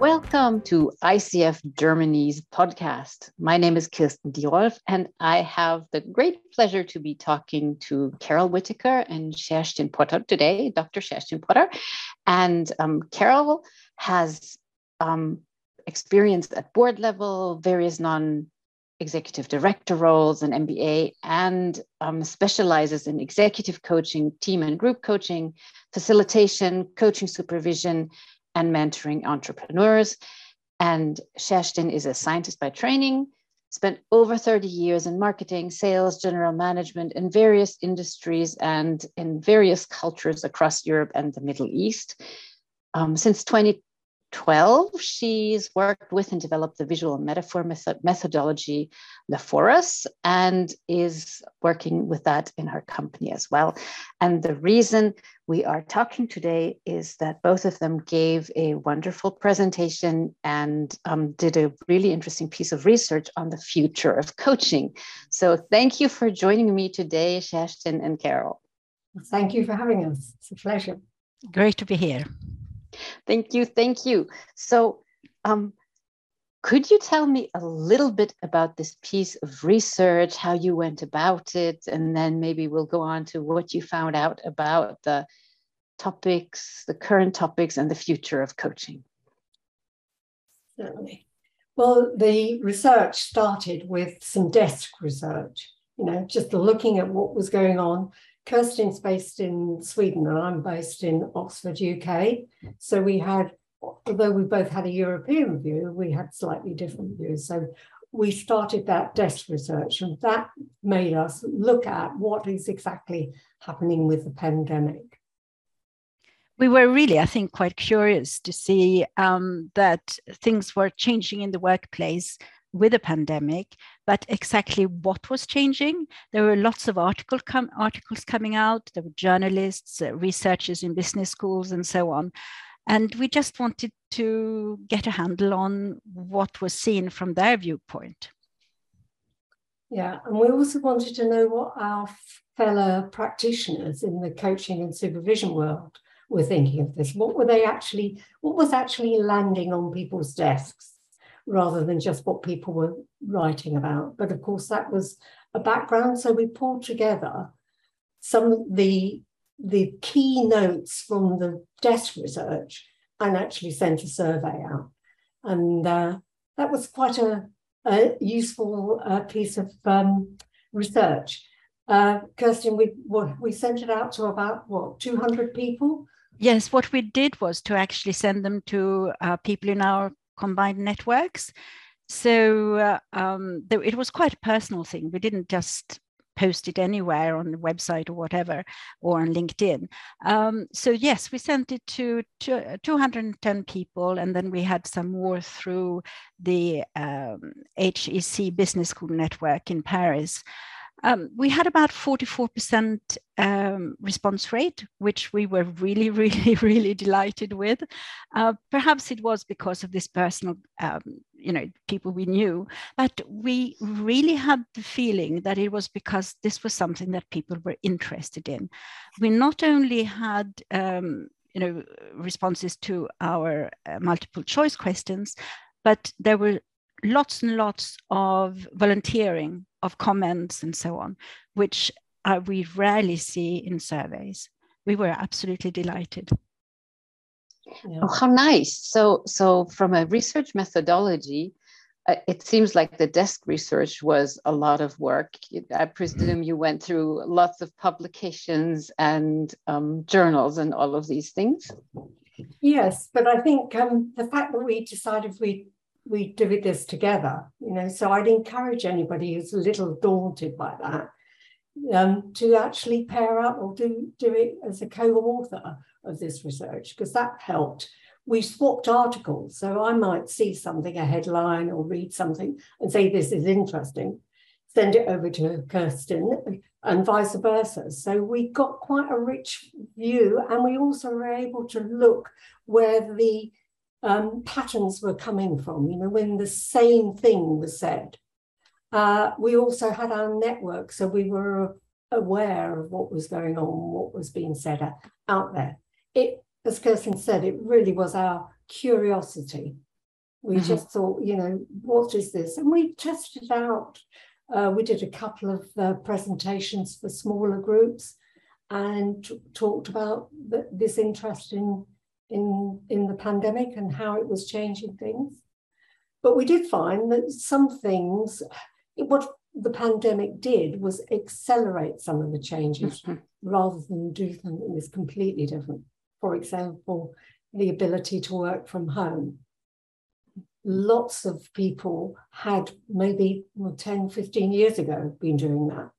Welcome to ICF Germany's podcast. My name is Kirsten Dierolf, and I have the great pleasure to be talking to Carol Whitaker and Kerstin Potter today, Dr. Kerstin Potter. And um, Carol has um, experience at board level, various non executive director roles and MBA, and um, specializes in executive coaching, team and group coaching, facilitation, coaching supervision, and mentoring entrepreneurs. And Kerstin is a scientist by training, spent over 30 years in marketing, sales, general management in various industries and in various cultures across Europe and the Middle East. Um, since 20, 12, she's worked with and developed the visual metaphor method methodology, Lephorus, and is working with that in her company as well. And the reason we are talking today is that both of them gave a wonderful presentation and um, did a really interesting piece of research on the future of coaching. So thank you for joining me today, Kerstin and Carol. Thank you for having us. It's a pleasure. Great to be here. Thank you. Thank you. So, um, could you tell me a little bit about this piece of research, how you went about it, and then maybe we'll go on to what you found out about the topics, the current topics, and the future of coaching? Certainly. Well, the research started with some desk research, you know, just looking at what was going on Kerstin's based in Sweden and I'm based in Oxford, UK. So we had, although we both had a European view, we had slightly different views. So we started that desk research and that made us look at what is exactly happening with the pandemic. We were really, I think, quite curious to see um, that things were changing in the workplace with a pandemic, but exactly what was changing. There were lots of article com- articles coming out. There were journalists, uh, researchers in business schools, and so on. And we just wanted to get a handle on what was seen from their viewpoint. Yeah, and we also wanted to know what our fellow practitioners in the coaching and supervision world were thinking of this. What were they actually, what was actually landing on people's desks? Rather than just what people were writing about. But of course, that was a background. So we pulled together some of the, the key notes from the desk research and actually sent a survey out. And uh, that was quite a, a useful uh, piece of um, research. Uh, Kerstin, we we sent it out to about what 200 people. Yes, what we did was to actually send them to uh, people in our combined networks. So uh, um, it was quite a personal thing. We didn't just post it anywhere on the website or whatever, or on LinkedIn. Um, so yes, we sent it to, to 210 people, and then we had some more through the um, HEC Business School Network in Paris. Um, we had about 44% um, response rate, which we were really, really, really delighted with. Uh, perhaps it was because of this personal, um, you know, people we knew, but we really had the feeling that it was because this was something that people were interested in. We not only had um, you know responses to our uh, multiple choice questions but there were lots and lots of volunteering of comments and so on, which uh, we rarely see in surveys. We were absolutely delighted. Yeah. Oh, how nice! So, so from a research methodology, uh, it seems like the desk research was a lot of work. I presume you went through lots of publications and um, journals and all of these things. Yes, but I think um, the fact that we decided we we do this together, you know. So I'd encourage anybody who's a little daunted by that um, to actually pair up or do, do it as a co-author of this research, because that helped. We swapped articles. So I might see something, a headline, or read something and say, this is interesting, send it over to Kerstin, and vice versa. So we got quite a rich view, and we also were able to look where the um, patterns were coming from, you know, when the same thing was said. Uh, we also had our network, so we were aware of what was going on, what was being said out there. It, as Kerstin said, it really was our curiosity We mm-hmm. just thought, you know, what is this? And we tested it out. Uh, we did a couple of uh, presentations for smaller groups and t- talked about the, this interest in, in, in the pandemic and how it was changing things. But we did find that some things, what the pandemic did was accelerate some of the changes mm-hmm. rather than do something that's completely different. For example, the ability to work from home. Lots of people had maybe well, 10, 15 years ago been doing that.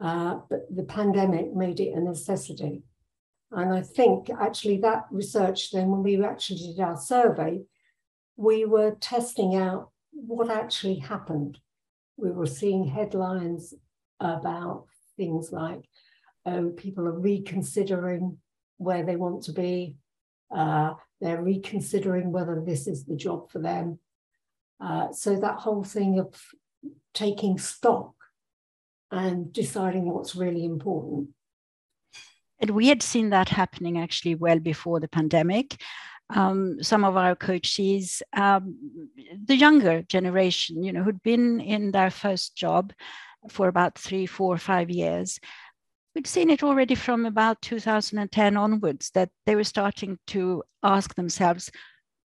Uh, but the pandemic made it a necessity. And I think actually that research, then when we actually did our survey, we were testing out what actually happened. We were seeing headlines about things like, oh, people are reconsidering where they want to be. Uh, they're reconsidering whether this is the job for them. Uh, so that whole thing of taking stock and deciding what's really important. And we had seen that happening actually well before the pandemic um, some of our coaches, um, the younger generation, you know, who'd been in their first job for about three, four, five years. We'd seen it already from about 2010 onwards that they were starting to ask themselves,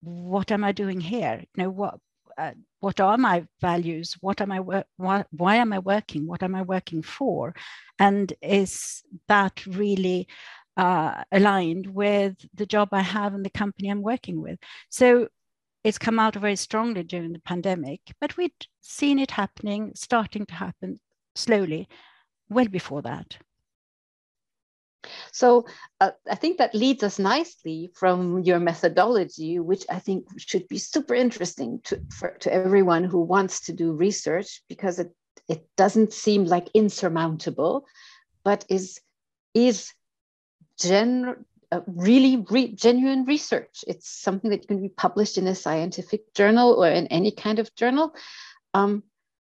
"What am I doing here? You know, what uh, what are my values? What am I why, why am I working? What am I working for? And is that really uh, aligned with the job I have and the company I'm working with. So it's come out very strongly during the pandemic, but we'd seen it happening, starting to happen slowly, well before that. So uh, I think that leads us nicely from your methodology, which I think should be super interesting to, for, to everyone who wants to do research because it, it doesn't seem like insurmountable, but is, is gen, uh, really re- genuine research. It's something that can be published in a scientific journal or in any kind of journal. Um,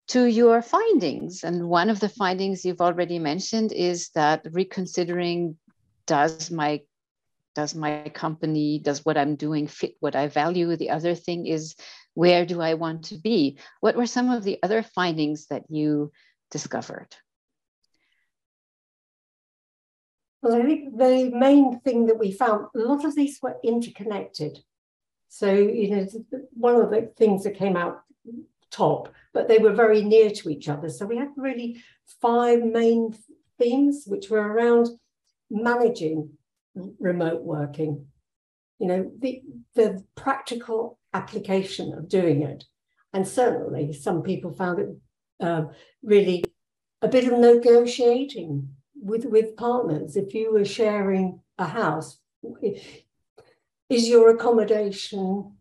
to your findings. And one of the findings you've already mentioned is that reconsidering does my does my company, does what I'm doing fit what I value? The other thing is where do I want to be? What were some of the other findings that you discovered? Well, I think the main thing that we found, a lot of these were interconnected. So, you know, one of the things that came out top, but they were very near to each other. So we had really five main themes, which were around managing remote working. You know, the, the practical application of doing it. And certainly some people found it um, really a bit of negotiating with with partners if you were sharing a house is your accommodation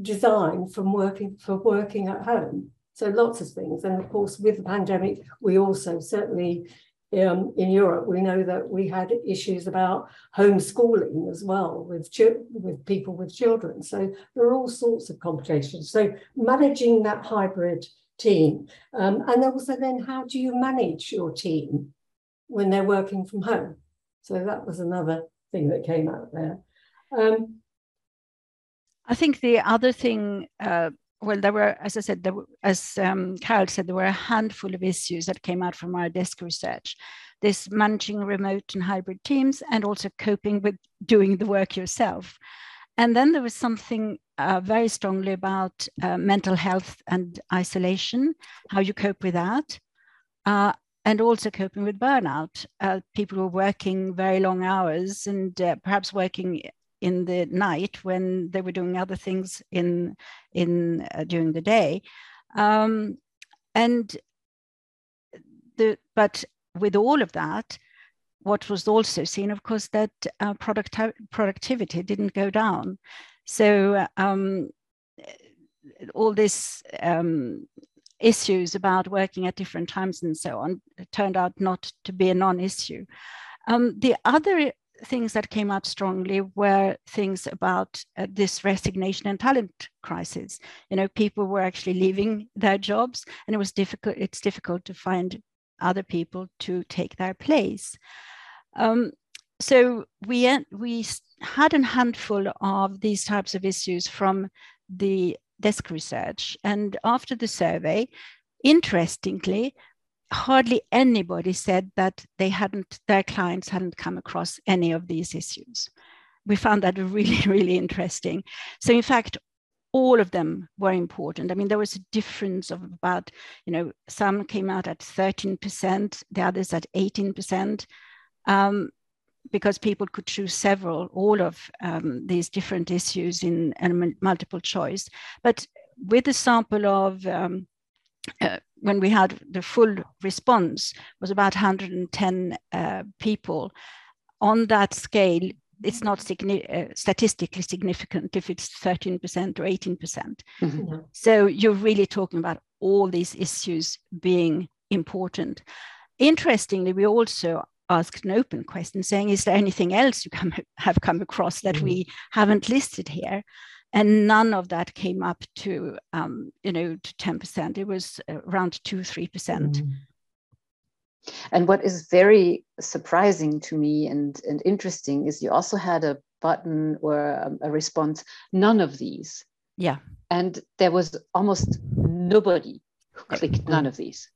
designed from working for working at home so lots of things and of course with the pandemic we also certainly um, in Europe, we know that we had issues about homeschooling as well with with people with children. So there are all sorts of complications. So managing that hybrid team, um, and also then how do you manage your team when they're working from home. So that was another thing that came out there. Um, I think the other thing, uh, well, there were, as I said, were, as um, Carol said, there were a handful of issues that came out from our desk research. This managing remote and hybrid teams, and also coping with doing the work yourself. And then there was something uh, very strongly about uh, mental health and isolation, how you cope with that. Uh, and also coping with burnout. Uh, people who are working very long hours and uh, perhaps working in the night when they were doing other things in in uh, during the day, um, and the but with all of that, what was also seen, of course, that uh, product productivity didn't go down. So um, all this um, issues about working at different times and so on turned out not to be a non-issue. Um, the other things that came up strongly were things about uh, this resignation and talent crisis. You know, people were actually leaving their jobs, and it was difficult. It's difficult to find other people to take their place. Um, so we we had a handful of these types of issues from the desk research. And after the survey, interestingly, hardly anybody said that they hadn't, their clients hadn't come across any of these issues. We found that really, really interesting. So, in fact, all of them were important. I mean, there was a difference of about, you know, some came out at 13%, the others at 18%, um, because people could choose several, all of um, these different issues in, in multiple choice. But with a sample of um, uh, when we had the full response was about 110 uh, people. On that scale, it's not signi- uh, statistically significant if it's 13% or 18%. percent mm hmm So you're really talking about all these issues being important. Interestingly, we also asked an open question saying, is there anything else you come, have come across that mm-hmm. we haven't listed here? And none of that came up to um, you know to 10% it was around 2 3% mm. and what is very surprising to me and, and interesting is you also had a button or a, a response none of these. Yeah. And there was almost nobody who clicked none of these.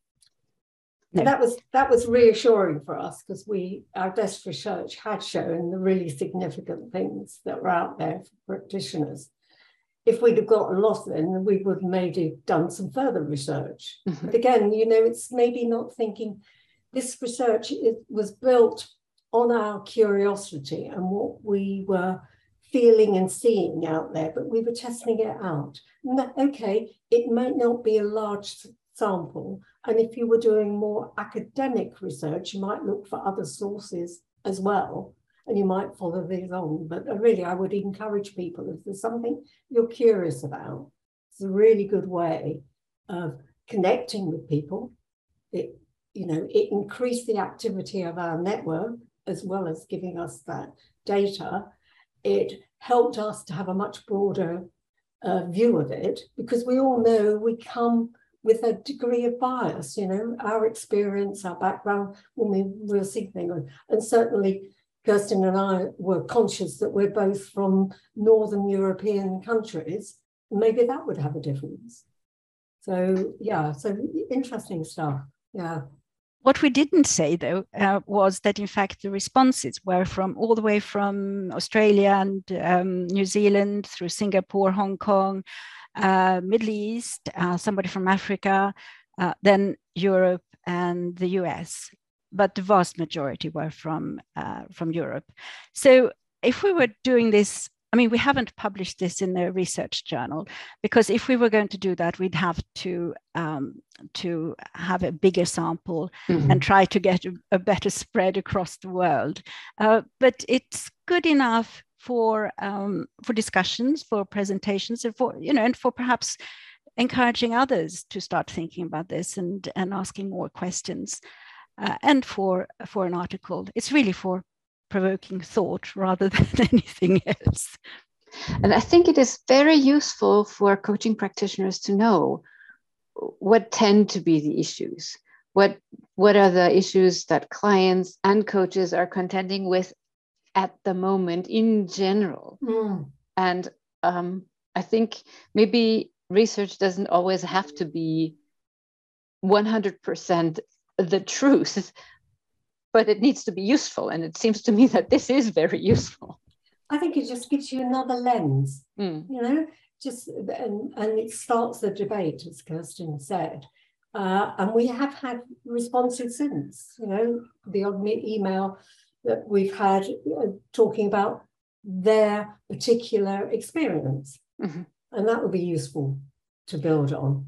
No. that was that was reassuring for us because we our desk research had shown the really significant things that were out there for practitioners if we'd have got a lot then we would have maybe done some further research. Mm-hmm. But again, you know, it's maybe not thinking this research it was built on our curiosity and what we were feeling and seeing out there, but we were testing it out. That, okay, it might not be a large sample. And if you were doing more academic research, you might look for other sources as well and you might follow these on. But really, I would encourage people if there's something you're curious about, it's a really good way of connecting with people. It, you know, it increased the activity of our network as well as giving us that data. It helped us to have a much broader uh, view of it because we all know we come with a degree of bias, you know, our experience, our background when we will see things. And certainly Kerstin and I were conscious that we're both from Northern European countries, maybe that would have a difference. So, yeah, so interesting stuff. Yeah. What we didn't say, though, uh, was that in fact the responses were from all the way from Australia and um, New Zealand through Singapore, Hong Kong, uh, Middle East, uh, somebody from Africa, uh, then Europe and the US but the vast majority were from uh, from Europe. So if we were doing this, I mean, we haven't published this in a research journal because if we were going to do that, we'd have to um, to have a bigger sample mm-hmm. and try to get a, a, better spread across the world. Uh, but it's good enough for um, for discussions, for presentations, and for you know, and for perhaps encouraging others to start thinking about this and and asking more questions uh, and for for an article. It's really for provoking thought rather than anything else. And I think it is very useful for coaching practitioners to know what tend to be the issues. What what are the issues that clients and coaches are contending with at the moment in general? Mm. And um, I think maybe research doesn't always have to be 100% the truth, but it needs to be useful. And it seems to me that this is very useful. I think it just gives you another lens, mm. you know, just and, and it starts the debate, as Kerstin said. Uh, and we have had responses since, you know, the odd email that we've had uh, talking about their particular experience. Mm-hmm. And that would be useful to build on.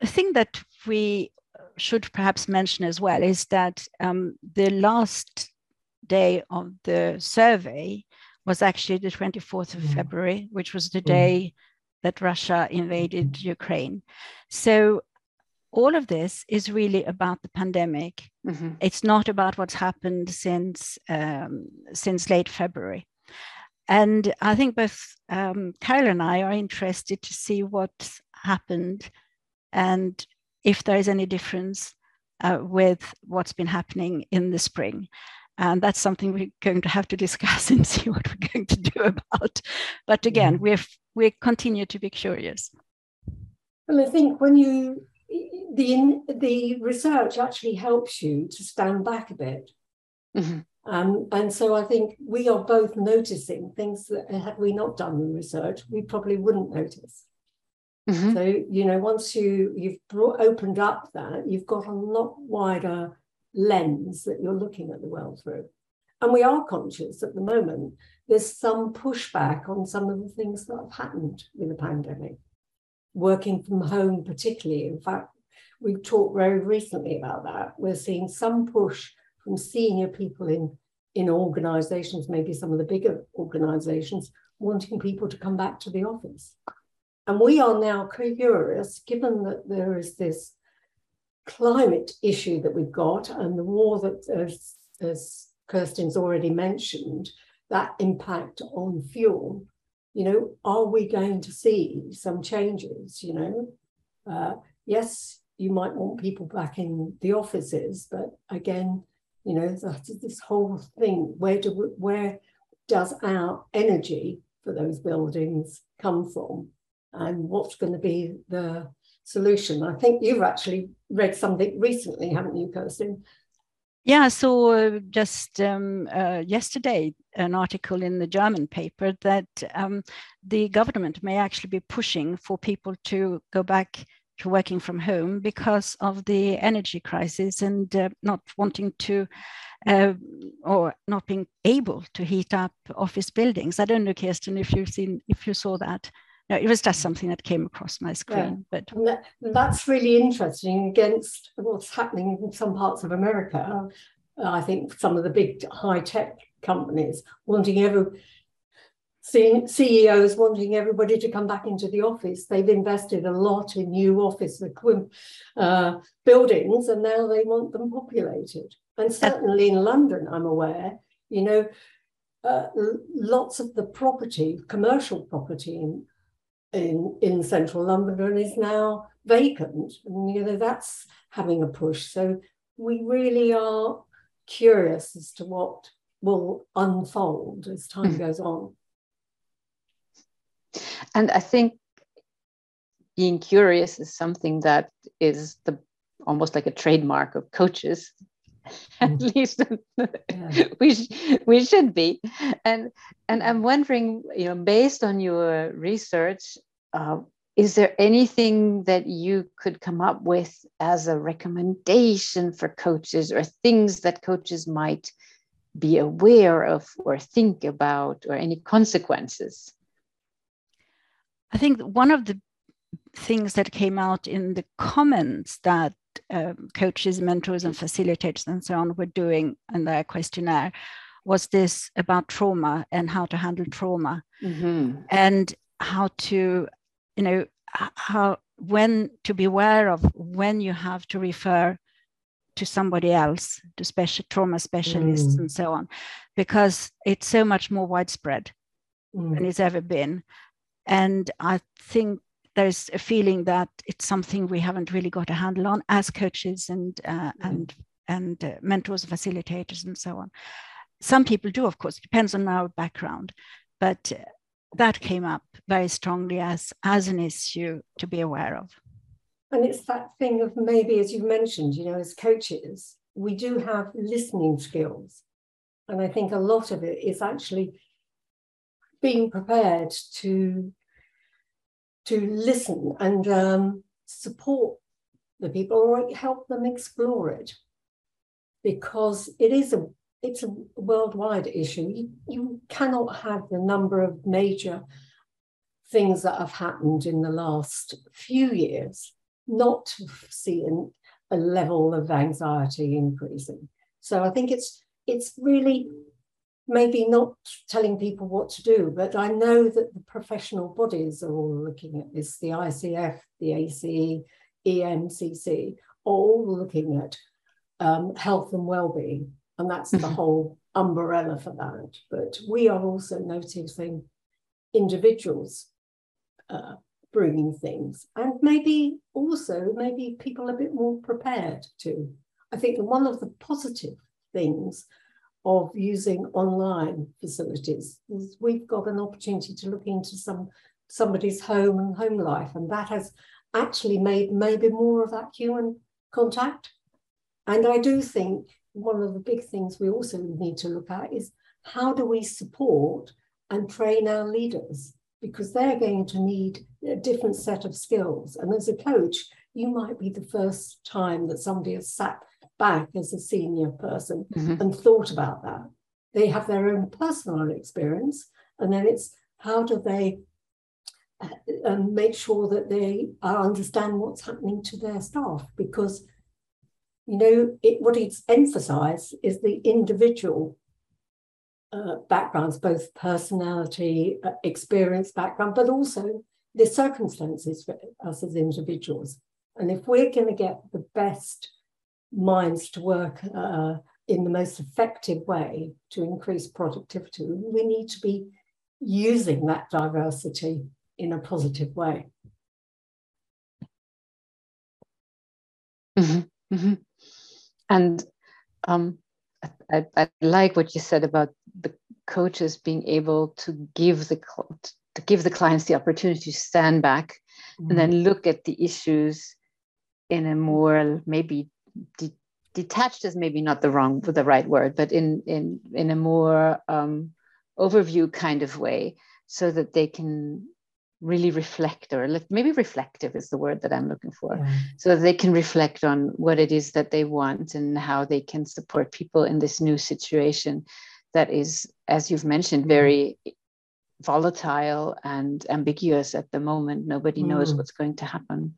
The thing that we should perhaps mention as well is that um, the last day of the survey was actually the 24th of mm. February, which was the mm. day that Russia invaded. Ukraine. So all of this is really about the pandemic. Mm-hmm. It's not about what's happened since um, since late February. And I think both um, Carol and I are interested to see what's happened and if there is any difference uh, with what's been happening in the spring. And that's something we're going to have to discuss and see what we're going to do about. But again, mm-hmm. we're, we continue to be curious. Well, I think when you the the research actually helps you to stand back a bit. Mm-hmm. Um, and so I think we are both noticing things that had we not done the research, we probably wouldn't notice. Mm-hmm. So you know, once you you've brought, opened up that, you've got a lot wider lens that you're looking at the world through. And we are conscious at the moment. There's some pushback on some of the things that have happened with the pandemic. Working from home, particularly. In fact, we've talked very recently about that. We're seeing some push from senior people in, in organizations, maybe some of the bigger organizations, wanting people to come back to the office. And we are now curious, given that there is this climate issue that we've got and the war that, as, as Kerstin's already mentioned, that impact on fuel, you know, are we going to see some changes? You know, uh, yes, you might want people back in the offices, but again, you know, this whole thing, where do we, where does our energy for those buildings come from? And what's going to be the solution? I think you've actually read something recently, haven't you, Kerstin? Yeah, saw uh, just um, uh, yesterday an article in the German paper that um, the government may actually be pushing for people to go back to working from home because of the energy crisis and uh, not wanting to uh, or not being able to heat up office buildings. I don't know, Kirsten, if you've seen if you saw that. No, it was just something that came across my screen. Yeah. But that, that's really interesting against what's happening in some parts of America. I think some of the big high tech companies wanting every CEOs wanting everybody to come back into the office. They've invested a lot in new office uh, buildings and now they want them populated. And certainly in London, I'm aware, you know, uh, lots of the property, commercial property in, in, in central London is now vacant. And, you know, that's having a push. So we really are curious as to what will unfold as time mm. goes on. And I think being curious is something that is the almost like a trademark of coaches. At mm. least yeah. we sh- we should be, and and I'm wondering, you know, based on your research, uh, is there anything that you could come up with as a recommendation for coaches, or things that coaches might be aware of or think about, or any consequences? I think one of the things that came out in the comments that um, coaches, mentors, and facilitators and so on were doing in their questionnaire was this about trauma and how to handle trauma mm-hmm. and how to, you know, how when to be aware of when you have to refer to somebody else, to special trauma specialists mm. and so on, because it's so much more widespread mm. than it's ever been. And I think there's a feeling that it's something we haven't really got a handle on as coaches and uh, mm. and and uh, mentors, facilitators, and so on. Some people do, of course, depends on our background, but uh, that came up very strongly as as an issue to be aware of. And it's that thing of maybe, as you mentioned, you know, as coaches, we do have listening skills, and I think a lot of it is actually being prepared to to listen and um, support the people or help them explore it because it is a it's a worldwide issue. You, you cannot have the number of major things that have happened in the last few years not to see an, a level of anxiety increasing. So i think it's it's really maybe not telling people what to do, but I know that the professional bodies are all looking at this the ICF, the AC, EMCC, all looking at um, health and well-being, and that's the whole umbrella for that. But we are also noticing individuals uh, bringing things, and maybe also maybe people a bit more prepared to. I think one of the positive things of using online facilities. Is we've got an opportunity to look into some somebody's home and home life, and that has actually made maybe more of that human contact. And I do think one of the big things we also need to look at is how do we support and train our leaders? Because they're going to need a different set of skills. And as a coach, you might be the first time that somebody has sat back as a senior person mm-hmm. and thought about that. They have their own personal experience, and then it's how do they uh, make sure that they uh, understand what's happening to their staff because you know it, what it's emphasized is the individual uh, backgrounds both personality uh, experience background but also the circumstances for us as individuals and if we're going to get the best minds to work uh, in the most effective way to increase productivity, we need to be using that diversity in a positive way. Mm-hmm. Mm-hmm. And um, I, I, like what you said about the coaches being able to give the to give the clients the opportunity to stand back mm-hmm. and then look at the issues in a more maybe de- detached is maybe not the wrong the right word but in in in a more um, overview kind of way so that they can really reflect or maybe reflective is the word that i'm looking for yeah. so that they can reflect on what it is that they want and how they can support people in this new situation that is as you've mentioned mm. very volatile and ambiguous at the moment nobody mm. knows what's going to happen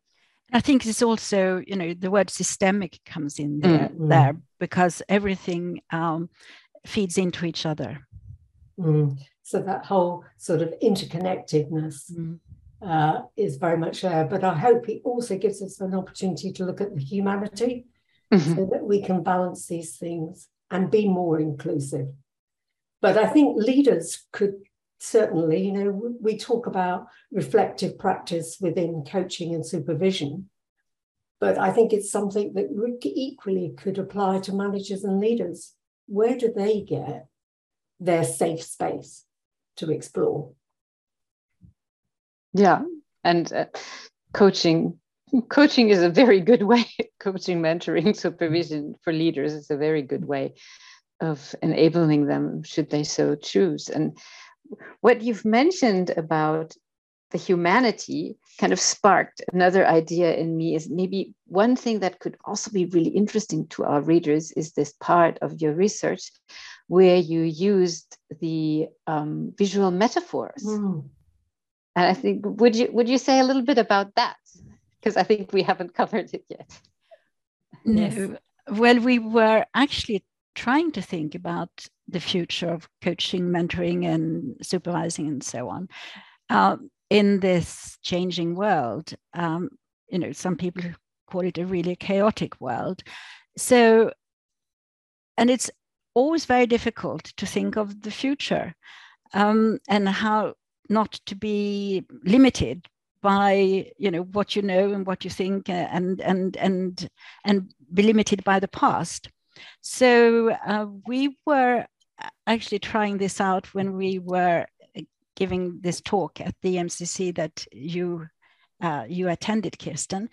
I think it's also, you know, the word systemic comes in there, mm, there because everything um, feeds into each other. Mm. So that whole sort of interconnectedness mm. uh, is very much there. But I hope it also gives us an opportunity to look at the humanity mm-hmm. so that we can balance these things and be more inclusive. But I think leaders could certainly, you know, we talk about reflective practice within coaching and supervision, but I think it's something that equally could apply to managers and leaders. Where do they get their safe space to explore? Yeah, and uh, coaching coaching is a very good way coaching mentoring supervision for leaders is a very good way of enabling them should they so choose and what you've mentioned about the humanity kind of sparked another idea in me is maybe one thing that could also be really interesting to our readers is this part of your research where you used the um, visual metaphors mm. and i think would you would you say a little bit about that because i think we haven't covered it yet no well we were actually trying to think about the future of coaching, mentoring, and supervising, and so on. Uh, in this changing world, um, you know, some people call it a really chaotic world. So, and it's always very difficult to think of the future um, and how not to be limited by you know what you know and what you think and and and and be limited by the past so uh, we were actually trying this out when we were uh, giving this talk at the MCC that you uh, you attended, Kirsten.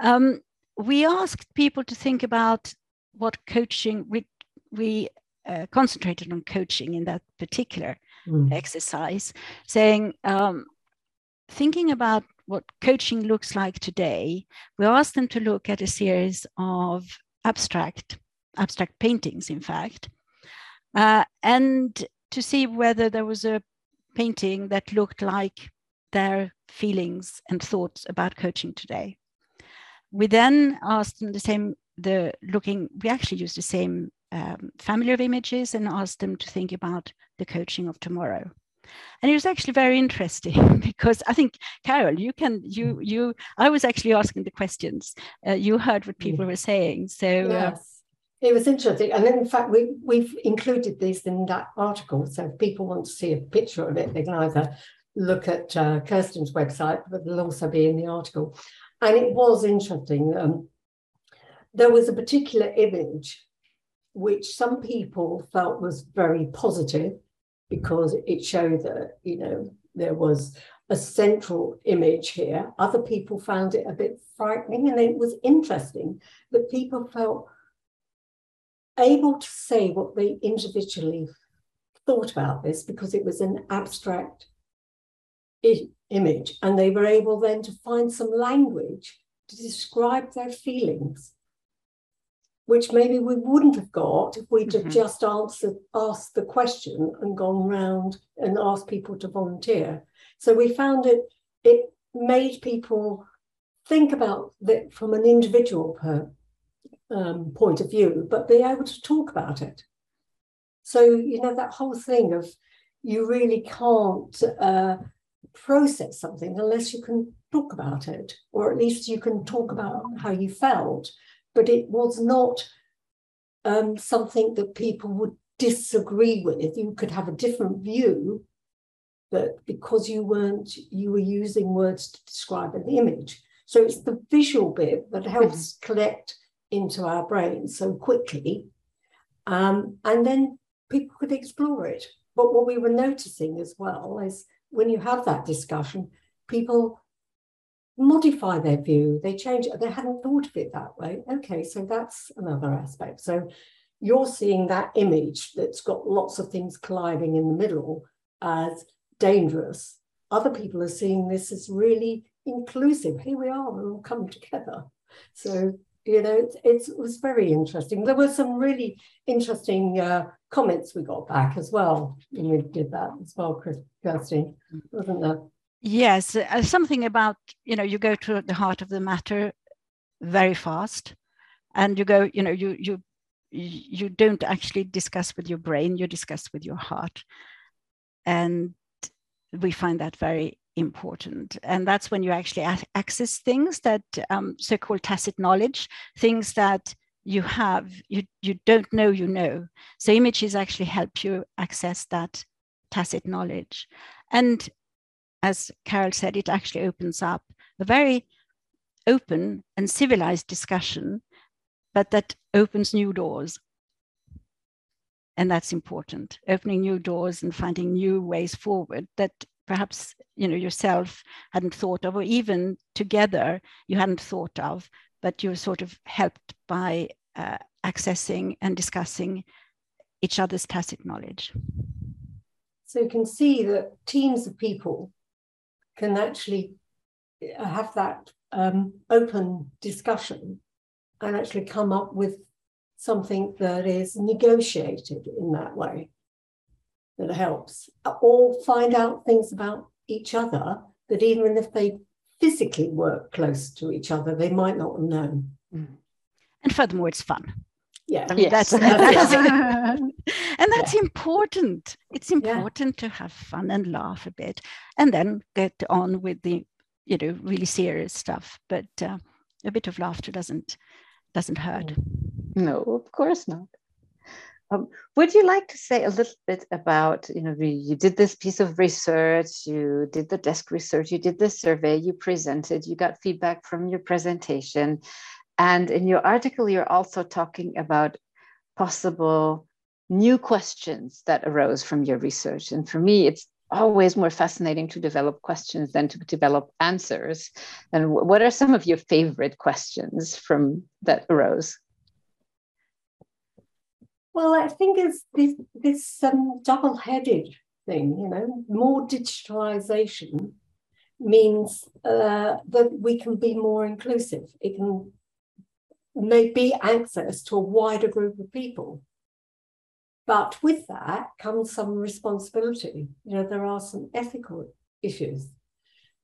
Um, we asked people to think about what coaching we we uh, concentrated on coaching in that particular mm. exercise, saying um, thinking about what coaching looks like today. We asked them to look at a series of abstract abstract paintings, in fact, uh, and to see whether there was a painting that looked like their feelings and thoughts about coaching today. We then asked them the same, the looking, we actually used the same um, family of images and asked them to think about the coaching of tomorrow. And it was actually very interesting because I think Carol, you can you you I was actually asking the questions. Uh, you heard what people were saying, so uh, yes. It was interesting. And in fact, we, we've included these in that article. So if people want to see a picture of it, they can either look at uh, Kerstin's website, but they'll also be in the article. And it was interesting. Um, there was a particular image which some people felt was very positive because it showed that, you know, there was a central image here. Other people found it a bit frightening, and it was interesting that people felt able to say what they individually thought about this because it was an abstract I- image, and they were able then to find some language to describe their feelings, which maybe we wouldn't have got if we'd Mhm. have just answered asked the question and gone round and asked people to volunteer. So we found it it made people think about it from an individual per, um, point of view, but be able to talk about it. So you know that whole thing of you really can't uh, process something unless you can talk about it, or at least you can talk about how you felt. But it was not um, something that people would disagree with. You could have a different view, but because you weren't, you were using words to describe an image. So it's the visual bit that helps collect into our brains so quickly. Um, and then people could explore it. But what we were noticing as well is when you have that discussion, people modify their view, they change it, they hadn't thought of it that way. Okay, so that's another aspect. So you're seeing that image that's got lots of things colliding in the middle as dangerous. Other people are seeing this as really inclusive. Here we are, we're all come together. So, you know, it's, it was very interesting. There were some really interesting uh, comments we got back as well when we did that as well, Chris, Kirsty, wasn't there? Yes, uh, something about, you know, you go to the heart of the matter very fast and you go, you know, you, you, you don't actually discuss with your brain, you discuss with your heart. And we find that very important. And that's when you actually access things that um, so-called tacit knowledge, things that you have, you, you don't know you know. So images actually help you access that tacit knowledge. And as Carol said, it actually opens up a very open and civilized discussion, but that opens new doors. And that's important, opening new doors and finding new ways forward that perhaps you know yourself hadn't thought of, or even together you hadn't thought of, but you're sort of helped by uh, accessing and discussing each other's tacit knowledge. So you can see that teams of people can actually uh, have that um, open discussion and actually come up with something that is negotiated in that way that helps or find out things about each other that even if they physically work close to each other they might not have known. And furthermore it's fun yeah I mean, Yes. that's, that's and that's important it's Yeah. important to have fun and laugh a bit and then get on with the you know really serious stuff but uh, a bit of laughter doesn't doesn't hurt No, of course not. Um, would you like to say a little bit about, you know, you did this piece of research, you did the desk research, you did the survey, you presented, you got feedback from your presentation. And in your article, you're also talking about possible new questions that arose from your research. And for me, it's always more fascinating to develop questions than to develop answers. And what are some of your favorite questions from that arose? Well, I think it's this this um, double-headed thing. You know, more digitalization means uh, that we can be more inclusive. It can maybe access to a wider group of people. But with that comes some responsibility. You know, there are some ethical issues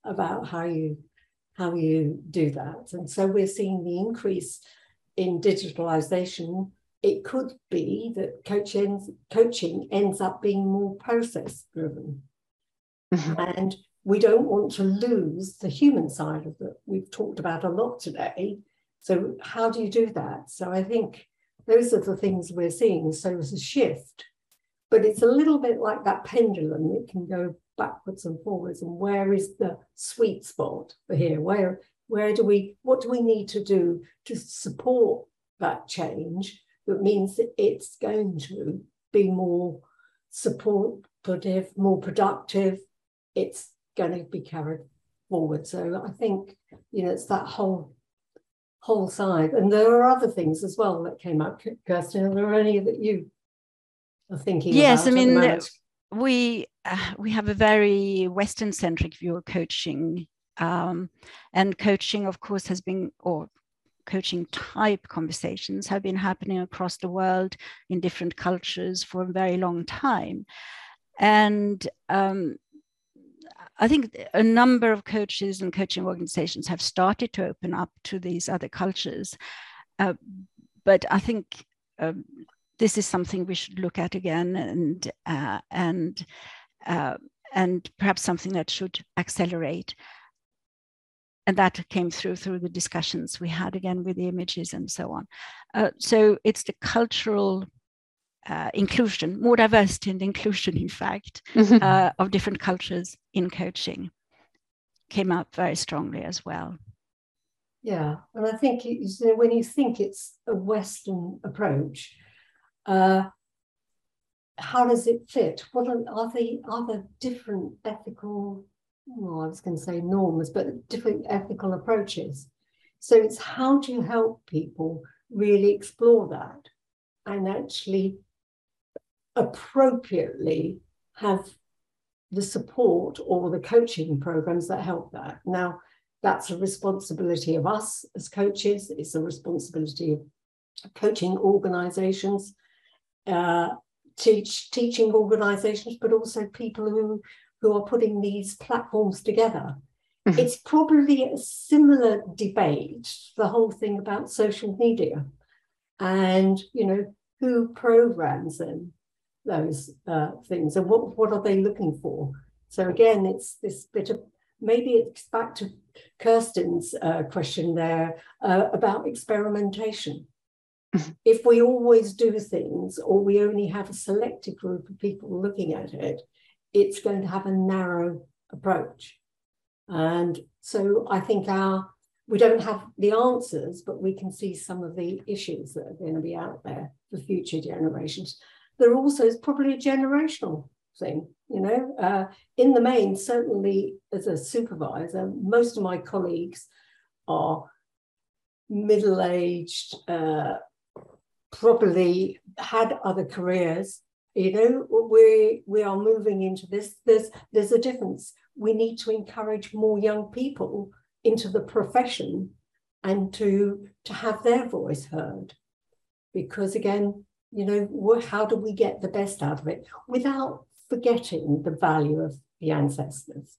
about how you how you do that, and so we're seeing the increase in digitalization. It could be that coaching coaching ends up being more process driven mm-hmm. and we don't want to lose the human side of it. We've talked about a lot today so how do you do that? So i think those are the things we're seeing. So there's a shift but it's a little bit like that pendulum. It can go backwards and forwards. And where is the sweet spot for here? Where where do we what do we need to do to support that change that means that it's going to be more supportive, more productive. It's going to be carried forward. So I think, you know, it's that whole whole side. And there are other things as well that came up, Kerstin. Are there any that you are thinking yes, I mean, we uh, we have a very Western centric view of coaching. Um, and coaching, of course, has been, or coaching type conversations have been happening across the world in different cultures for a very long time. And um, I think a number of coaches and coaching organizations have started to open up to these other cultures. Uh, but I think um, this is something we should look at again and, uh, and, uh, and perhaps something that should accelerate and that came through through the discussions we had again with the images and so on. Uh, so it's the cultural uh, inclusion, more diversity and inclusion, in fact, mm-hmm. uh, of different cultures in coaching came up very strongly as well. Yeah, and I think you know, when you think it's a Western approach, uh, how does it fit? What are, are the are there different ethical well, I was going to say norms, but different ethical approaches. So it's how do you help people really explore that and actually appropriately have the support or the coaching programs that help that. Now, that's a responsibility of us as coaches, it's a responsibility of coaching organizations, uh, teach teaching organizations, but also people who who are putting these platforms together. Mm-hmm. It's probably a similar debate, the whole thing about social media and, you know, who programs them, those uh, things, and what, what are they looking for? So again, it's this bit of maybe it's back to Kerstin's uh, question there uh, about experimentation. If we always do things or we only have a selected group of people looking at it, it's going to have a narrow approach. And so I think our we don't have the answers, but we can see some of the issues that are going to be out there for future generations. There also is probably a generational thing, you know. Uh, in the main, certainly as a supervisor, most of my colleagues are middle-aged, uh, probably had other careers, you know? We we are moving into this there's there's a difference. We need to encourage more young people into the profession and to to have their voice heard. Because again you know how do we get the best out of it without forgetting the value of the ancestors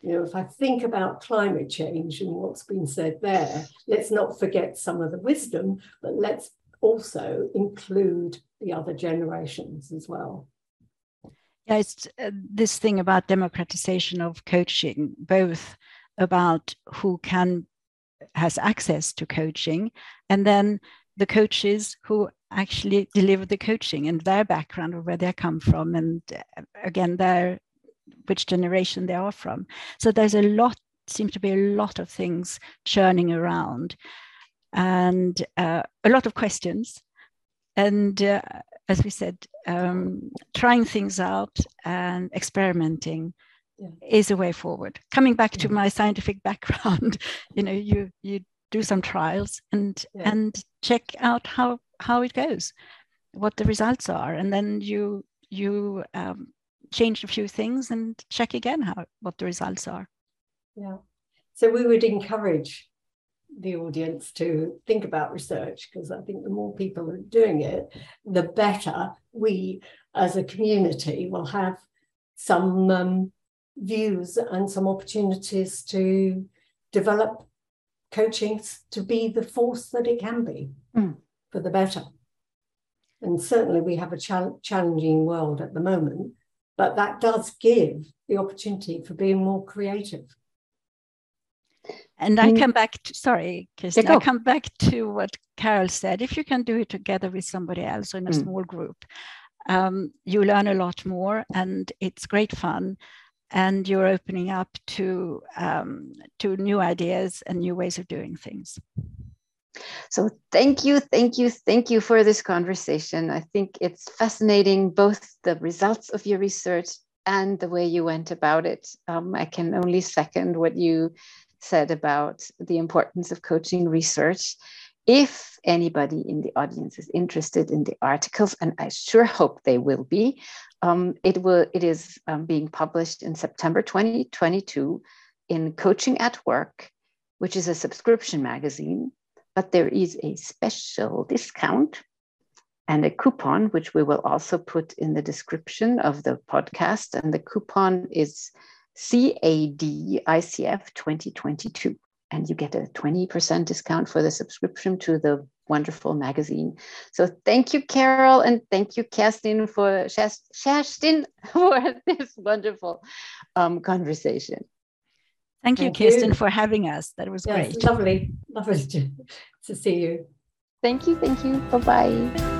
you know if i think about climate change and what's been said there let's not forget some of the wisdom but let's also include the other generations as well. Yeah, it's uh, this thing about democratization of coaching, both about who can has access to coaching, and then the coaches who actually deliver the coaching and their background or where they come from, and uh, again, their which generation they are from. So there's a lot, seems to be a lot of things churning around and uh, a lot of questions. And uh, as we said, um, trying things out and experimenting yeah. is a way forward. Coming back yeah. to my scientific background, you know, you you do some trials and yeah. and check out how how it goes, what the results are, and then you you um, change a few things and check again how what the results are. Yeah. So we would encourage the audience to think about research because I think the more people are doing it, the better we as a community will have some um, views and some opportunities to develop coaching to be the force that it can be mm. For the better. And certainly we have a challenging world at the moment, but that does give the opportunity for being more creative. And I mm. come back to, sorry, Kerstin, I come back to what Carol said. If you can do it together with somebody else or in a mm. small group, um, you learn a lot more and it's great fun. And you're opening up to, um, to new ideas and new ways of doing things. So thank you, thank you, thank you for this conversation. I think it's fascinating, both the results of your research and the way you went about it. Um, I can only second what you said about the importance of coaching research. If anybody in the audience is interested in the articles, and I sure hope they will be, um, it will. It is um, being published in September 2022 in Coaching at Work, which is a subscription magazine. But there is a special discount and a coupon, which we will also put in the description of the podcast. And the coupon is CADICF 2022. And you get a 20% discount for the subscription to the wonderful magazine. So thank you, Carol, and thank you, Kerstin, for for this wonderful um, conversation. Thank, thank you, Kerstin, for having us. That was yes, great. Lovely, lovely to, to see you. Thank you, thank you. Bye bye.